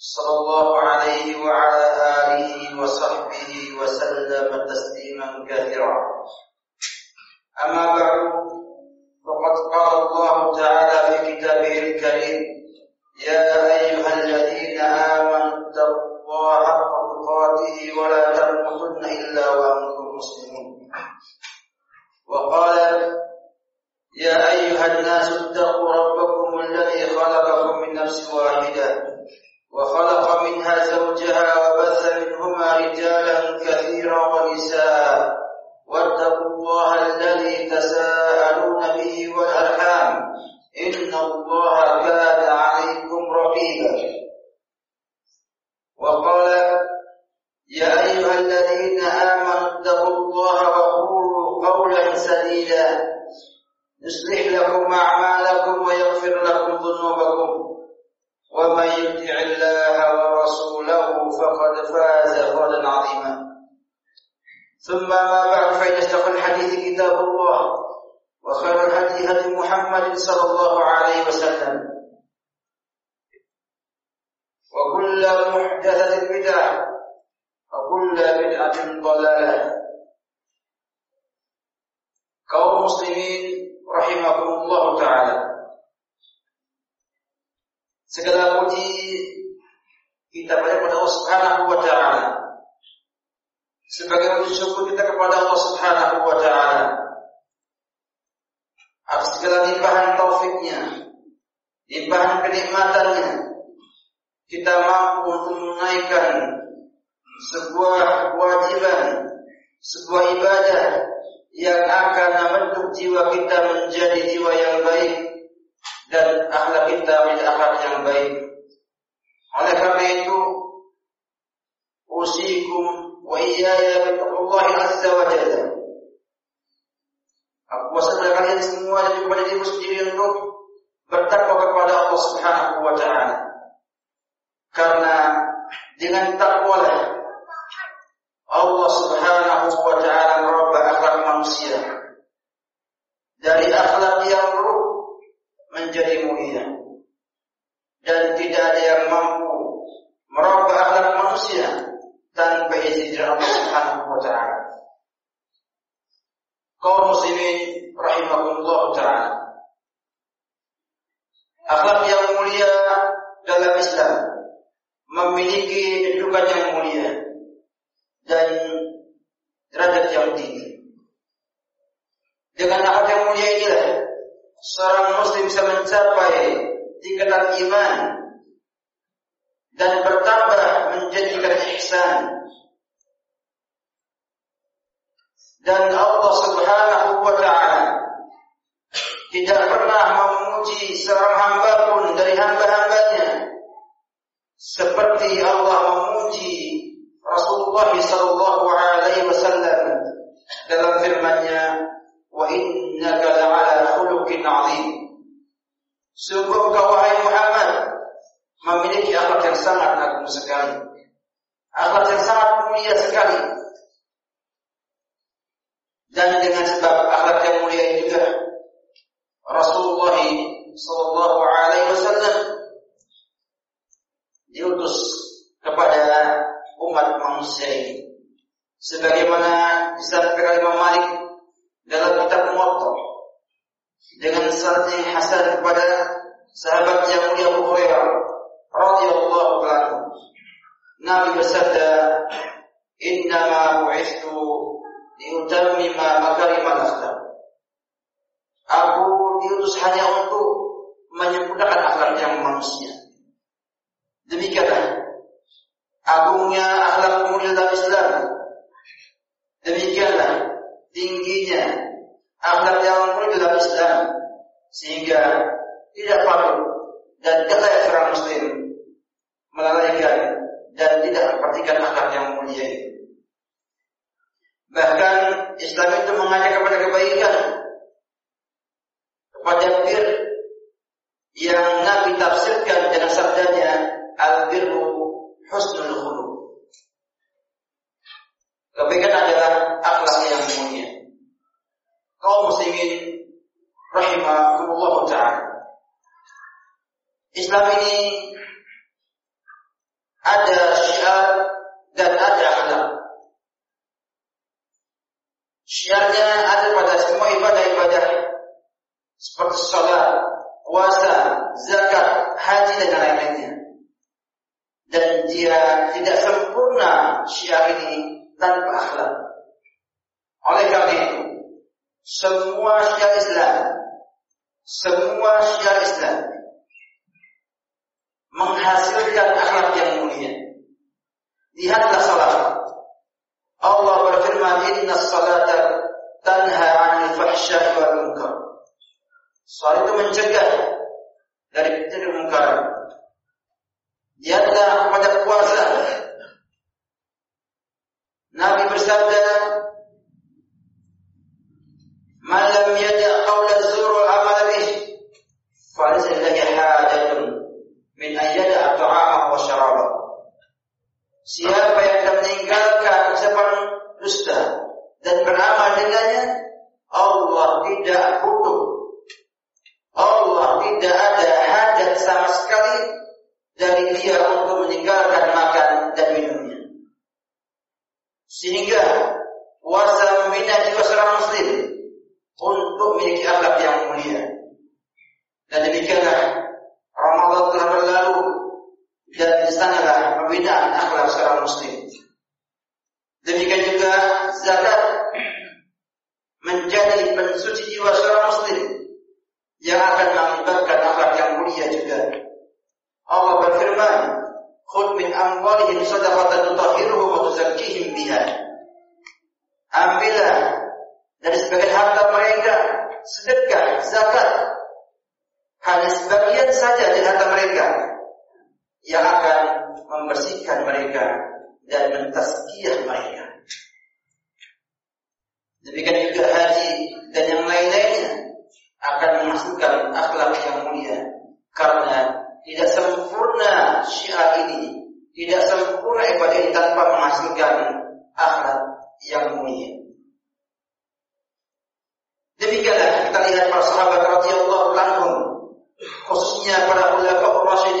صلى الله عليه وعلى آله وصحبه وسلم تسليما كثيرا. أما بعد فقد قال الله تعالى في كتابه الكريم يا أيها الذين آمنوا اتقوا الله حق تقاته ولا تموتن إلا وأنتم مسلمون. وقال يا أيها الناس اتقوا ربكم الذي خلقكم من نفس واحدة. وخلق منها زوجها وبث منهما رجالا كثيرا ونساء. واتقوا الله الذي تساءلون به والأرحام. إن الله كان عليكم رقيبا. وقال يا أيها الذين آمنوا اتقوا الله وقولوا قولا سديدا. يصلح لكم أعمالكم ويغفر لكم ذنوبكم ومن يطع الله ورسوله فقد فاز فوزا عظيما ثم ما بعد فإن أصدق الحديث كتاب الله وخير الهدي هدي محمد صلى الله عليه وسلم. وكل محدثة بدعة وكل بدعة ضلالة. kaum muslimin rahimakumullah taala segala puji kita pada Allah Subhanahu wa taala. Sebagai wujud kita kepada Allah Subhanahu wa taala atas segala limpahan taufiknya limpahan kenikmatannya kita mampu untuk menunaikan sebuah kewajiban sebuah ibadah yang akan membentuk jiwa kita menjadi jiwa yang baik dan akhlak kita menjadi akhlak yang baik. Oleh karena itu, usikum iyaya Allah azza wa jalla. Aku kepada kalian semua dan kepada diriku sendiri untuk bertakwa kepada Allah Subhanahu wa taala. Karena dengan takwalah Allah Subhanahu wa taala merubah akhlak manusia dari akhlak yang buruk menjadi mulia dan tidak ada yang mampu merubah akhlak manusia tanpa izin dari Allah Subhanahu wa taala. Kaum muslimin rahimahumullah taala. Akhlak yang mulia dalam Islam memiliki kedudukan yang mulia dan derajat yang tinggi. Dengan akhlak yang mulia inilah seorang muslim bisa mencapai tingkatan iman dan bertambah menjadikan ihsan. Dan Allah Subhanahu wa taala tidak pernah memuji seorang hamba pun dari hamba-hambanya seperti Allah memuji Rasulullah sallallahu alaihi wasallam dalam firman-Nya wa innaka la'ala khuluqin 'azim. Sungguh kau wahai Muhammad memiliki akhlak yang sangat agung sekali. Akhlak yang sangat mulia sekali. Dan dengan sebab akhlak yang mulia juga Rasulullah sallallahu alaihi wasallam diutus kepada umat manusia ini. Sebagaimana disampaikan Imam Malik dalam kitab Muwatta dengan sanad yang hasan kepada sahabat yang mulia Abu Hurairah radhiyallahu anhu. Nabi bersabda, "Innama bu'ithu liutammima makarimal akhlak." Aku diutus hanya untuk menyempurnakan akhlak yang manusia. Demikianlah agungnya akhlak mulia dalam Islam. Demikianlah tingginya. Akhlak yang mulia dalam Islam sehingga tidak perlu dan layak seorang muslim melalaikan dan tidak memperhatikan akhlak yang mulia. Bahkan Islam itu mengajak kepada kebaikan, kepada bir yang Nabi tafsirkan dengan sabdanya al-birru husnul khuluq. Kebaikan adalah akhlak yang mulia. Kaum muslimin rahimahumullah taala. Islam ini ada syiar dan ada akhlak. Syiarnya ada pada semua ibadah-ibadah seperti salat, puasa, zakat, haji dan lain-lainnya. Dan dia tidak sempurna syiar ini tanpa akhlak. Oleh karena itu, semua syiar Islam, semua syiar Islam menghasilkan akhlak yang mulia. Lihatlah salat. Allah berfirman, "Inna salata tanha 'anil fahsya'i wal munkar." Salat itu mencegah dari dari munkar. Lihatlah pada Sehingga puasa membina jiwa seorang muslim untuk memiliki akhlak yang mulia. Dan demikianlah Ramadan telah berlalu dan di sanalah pembinaan akhlak seorang muslim. Demikian juga zakat menjadi pensuci jiwa seorang muslim yang akan mengakibatkan akhlak yang mulia juga. Allah berfirman, "Khudh min amwalihim shadaqatan tutahhiruhum wa tuzakkihim biha." Ambillah dari sebagian harta mereka sedekah, zakat hanya sebagian saja di harta mereka yang akan membersihkan mereka dan mentazkiyah mereka. Demikian juga haji dan yang lain-lainnya akan menghasilkan akhlak yang mulia karena tidak sempurna syiar ini, tidak sempurna ibadah ini tanpa menghasilkan akhlak yang mulia. Demikianlah kita lihat para sahabat radhiyallahu anhum khususnya para ulama Rasyidin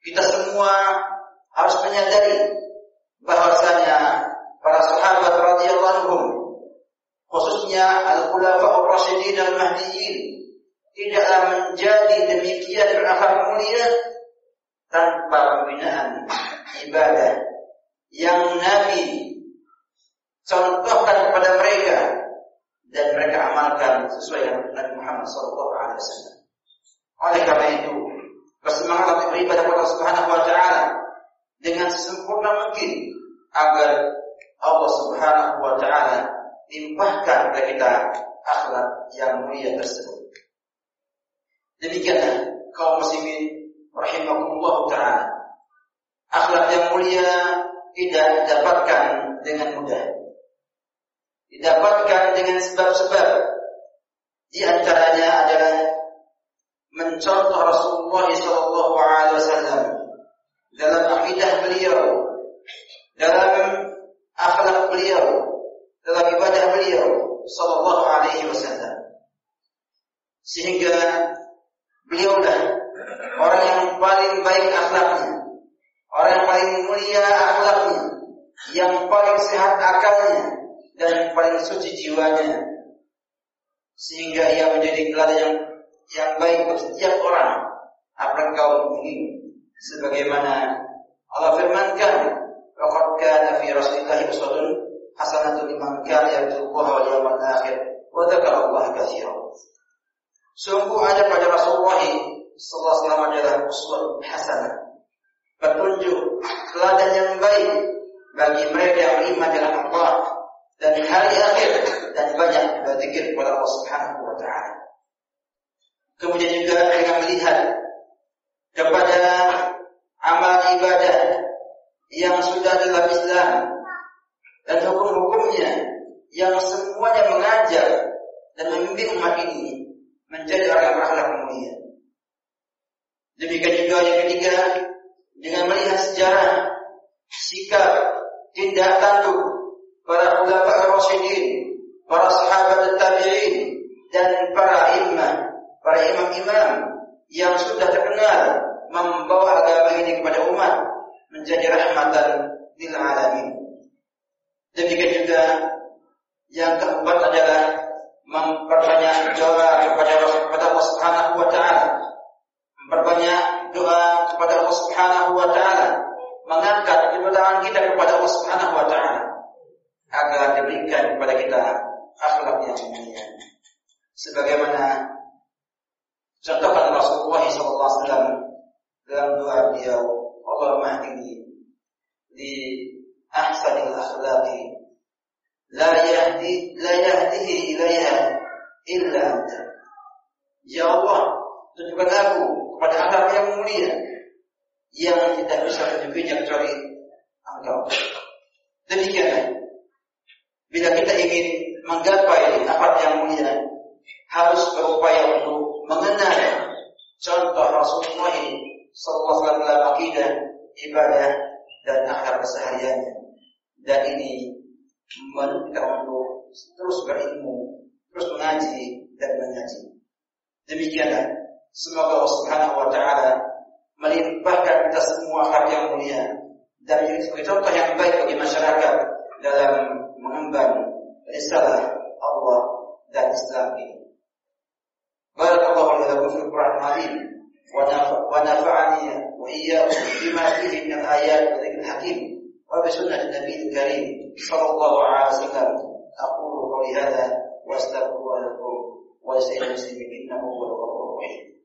kita semua harus menyadari bahwasanya para sahabat radhiyallahu anhum khususnya al-khulafa ar-rasyidin al-mahdiyyin tidaklah menjadi demikian berakhlak mulia tanpa pembinaan ibadah yang Nabi contohkan kepada mereka dan mereka amalkan sesuai dengan Nabi Muhammad SAW. Oleh karena itu, bersemangatlah beribadah kepada Subhanahu Wa Taala dengan sempurna mungkin agar Allah Subhanahu Wa Taala limpahkan kepada kita akhlak yang mulia tersebut. Demikianlah kaum muslimin rahimakumullah taala. Akhlak yang mulia tidak didapatkan dengan mudah didapatkan dengan sebab-sebab di antaranya adalah mencontoh Rasulullah sallallahu alaihi dalam akidah beliau, dalam akhlak beliau, dalam ibadah beliau sallallahu alaihi wasallam. Sehingga beliaulah orang yang paling baik akhlaknya, orang yang paling mulia akhlaknya, yang paling sehat akalnya, dan paling suci jiwanya sehingga ia menjadi teladan yang yang baik untuk setiap orang apa kau ingin sebagaimana Allah firmankan laqad kana fi rasulillahi uswatun hasanatun liman kana yarjullaha wal yawmal akhir wa dzakara Allah katsiran sungguh ada pada Rasulullah sallallahu alaihi wasallam adalah uswatun hasanah petunjuk teladan yang baik bagi mereka yang beriman dengan Allah dan hari akhir dan banyak berzikir kepada Allah Subhanahu wa taala. Kemudian juga dengan melihat kepada amal ibadah yang sudah dalam Islam dan hukum-hukumnya yang semuanya mengajar dan membimbing umat ini menjadi orang yang berakhlak mulia. Demikian juga yang ketiga dengan melihat sejarah sikap tindak tanduk para ulama rasyidin, para sahabat tabi'in dan para imam, para imam-imam yang sudah terkenal membawa agama ini kepada umat menjadi rahmatan lil alamin. Demikian juga yang keempat adalah memperbanyak doa kepada kepada Allah Subhanahu wa taala. Memperbanyak doa kepada Allah Subhanahu wa taala, mengangkat kedudukan kita kepada Allah Subhanahu wa taala agar diberikan kepada kita akhlak yang mulia. Sebagaimana Contohkan Rasulullah SAW dalam doa beliau, Allah mahdini di ahsanil akhlaqi la yahdi la yahdihi ilaiha illa anta. Ya Allah, tunjukkan aku kepada akhlak yang mulia yang tidak bisa menunjukinya kecuali Engkau. Demikianlah. Bila kita ingin menggapai akhlak yang mulia, harus berupaya untuk mengenal contoh Rasulullah SAW dalam akidah, ibadah, dan akhlak kesehariannya. Dan ini kita untuk terus berilmu, terus mengaji dan mengaji. Demikianlah. Semoga Allah Subhanahu wa taala melimpahkan kita semua hak yang mulia dan menjadi sebagai contoh yang baik bagi masyarakat dalam mengemban risalah Allah dan Islam ini. لكم في ونفعني وإياكم بما فيه من الآيات والذكر الحكيم وبسنة النبي الكريم صلى الله عليه وسلم. أقول قولي هذا وأستغفر الله لكم ولسائر المسلمين إنه هو الغفور الرحيم.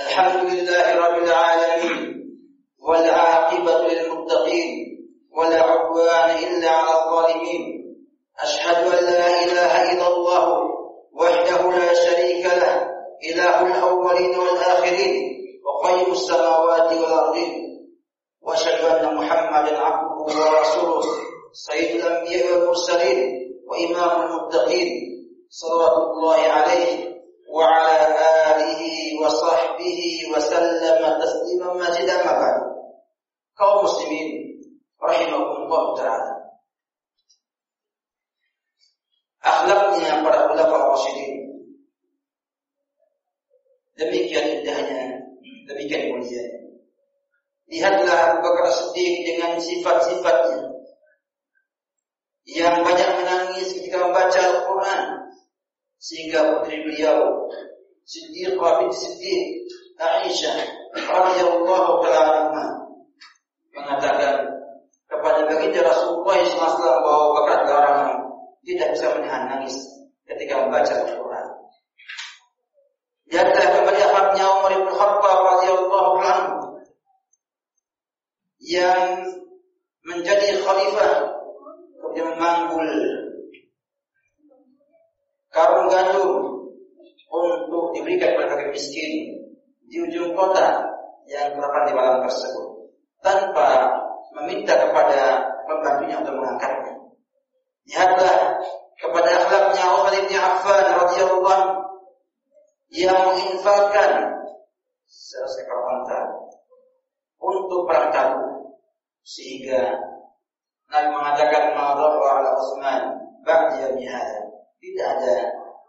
الحمد لله رب العالمين والعاقبة للمتقين ولا عدوان إلا على الظالمين. أشهد أن لا إله إلا الله وحده لا شريك له إله الأولين والآخرين وقيم السماوات والأرضين. وأشهد أن محمدا عبده ورسوله سيد الأنبياء والمرسلين وإمام المتقين. صلوات الله عليه وعلى آله وصحبه وسلم تسليما مزيدا ما بعد kaum muslimin rahimahumullah taala akhlaknya para ulama rasyidin demikian indahnya demikian mulia lihatlah Abu Bakar Siddiq dengan sifat-sifatnya yang banyak menangis ketika membaca Al-Quran sehingga putri beliau Siddiqah bin Siddiq Aisyah radhiyallahu taala mengatakan kepada baginda Rasulullah SAW bahwa bakal orang tidak bisa menahan nangis ketika membaca Al-Quran. Dan telah kembali akhlaknya Umar bin Khattab radhiyallahu anhu yang menjadi khalifah kemudian memanggul karung gandum untuk diberikan kepada fakir miskin di ujung kota yang terdapat di malam tersebut tanpa meminta kepada pembantunya untuk mengangkatnya. Lihatlah kepada akhlaknya Umar bin Affan radhiyallahu yang menginfakkan seekor unta untuk perang Tabuk sehingga Nabi mengatakan ma ala Utsman ba'da tidak ada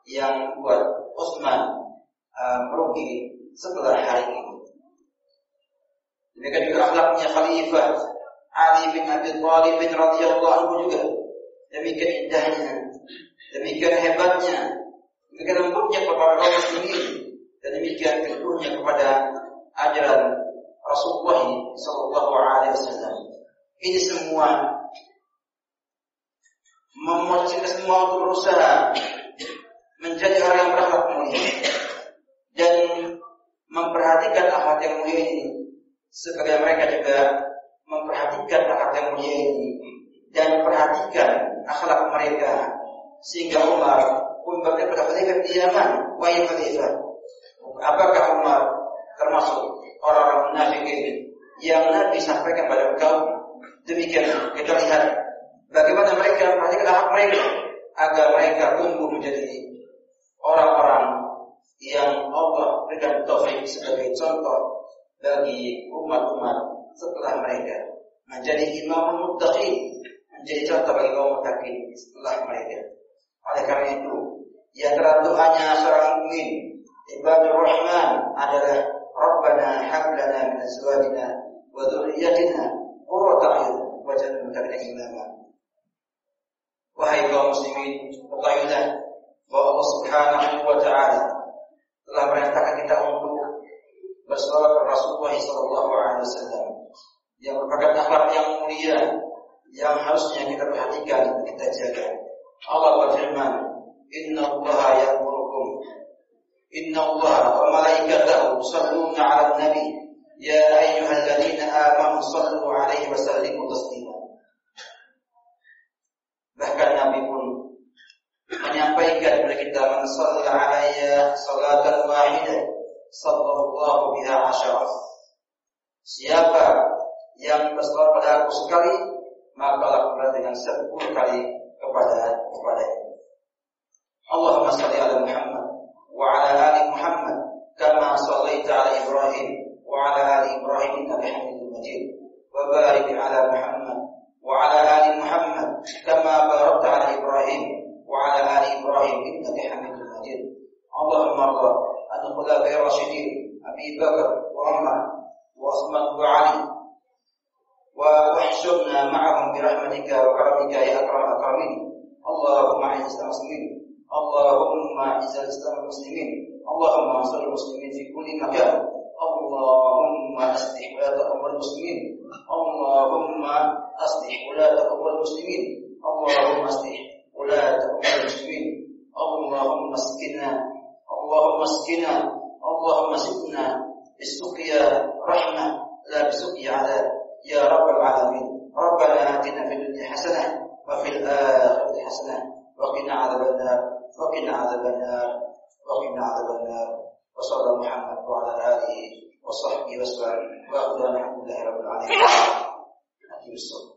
yang buat Utsman uh, merugi setelah hari ini. Demikian juga akhlaknya Khalifah Ali bin Abi Thalib radhiyallahu anhu juga. Demikian indahnya, demikian hebatnya, demikian lembutnya kepada kaum muslimin dan demikian teguhnya kepada ajaran Rasulullah sallallahu alaihi wasallam. Ini semua memotivasi semua untuk berusaha menjadi orang yang berakhlak mulia dan memperhatikan akhlak yang mulia ini sebagai mereka juga memperhatikan akhlak yang mulia ini dan perhatikan akhlak mereka sehingga Umar pun berkata kepada Khalifah di Yaman, wahai Khalifah, apakah Umar termasuk orang-orang munafik ini yang Nabi sampaikan pada engkau? Demikian kita lihat bagaimana mereka? Memperhatikan akhlak mereka. Agar mereka tumbuh menjadi orang-orang yang Allah berikan taufik sebagai contoh bagi umat-umat setelah mereka. Menjadi imam muttaqin. Menjadi contoh bagi kaum muttaqin setelah mereka. Oleh karena itu yang hanya seorang mukmin ibadur rahman adalah Rabbana hab lana min azwajina wa dhurriyyatina qurrata a'yun waj'alna imama wahai kaum muslimin ketahuilah bahwa Allah Subhanahu wa taala telah merintahkan kita untuk bersolawat Rasulullah SAW yang merupakan akhlak yang mulia yang harusnya kita perhatikan kita jaga. Allah berfirman, Inna Allah ya'murukum Inna Allah wa malaikatahu salluna 'alan nabi ya ayyuhalladzina amanu sallu 'alaihi wa sallimu taslima. Bahkan Nabi pun menyampaikan kita man shalla alayya salatan wahidah. Sallallahu biha asyara. Siapa yang bersolat pada aku sekali, maka Allah dengan sepuluh kali kepada kepada Allahumma salli ala Muhammad اللهم أصلح ولاة أمور المسلمين. اللهم أصلح ولاة أمور المسلمين. اللهم اسقنا اللهم اسقنا اللهم سقنا بسقيا رحمة. لا بسقيا عذاب. يا رب العالمين. ربنا آتنا في الدنيا حسنة وفي الآخرة حسنة. وقنا عذاب النار. وقنا عذاب النار. وقنا عذاب النار. وصلى محمد وعلى آله وصحبه وسلم. وأخذنا الحمد لله رب العالمين. useful.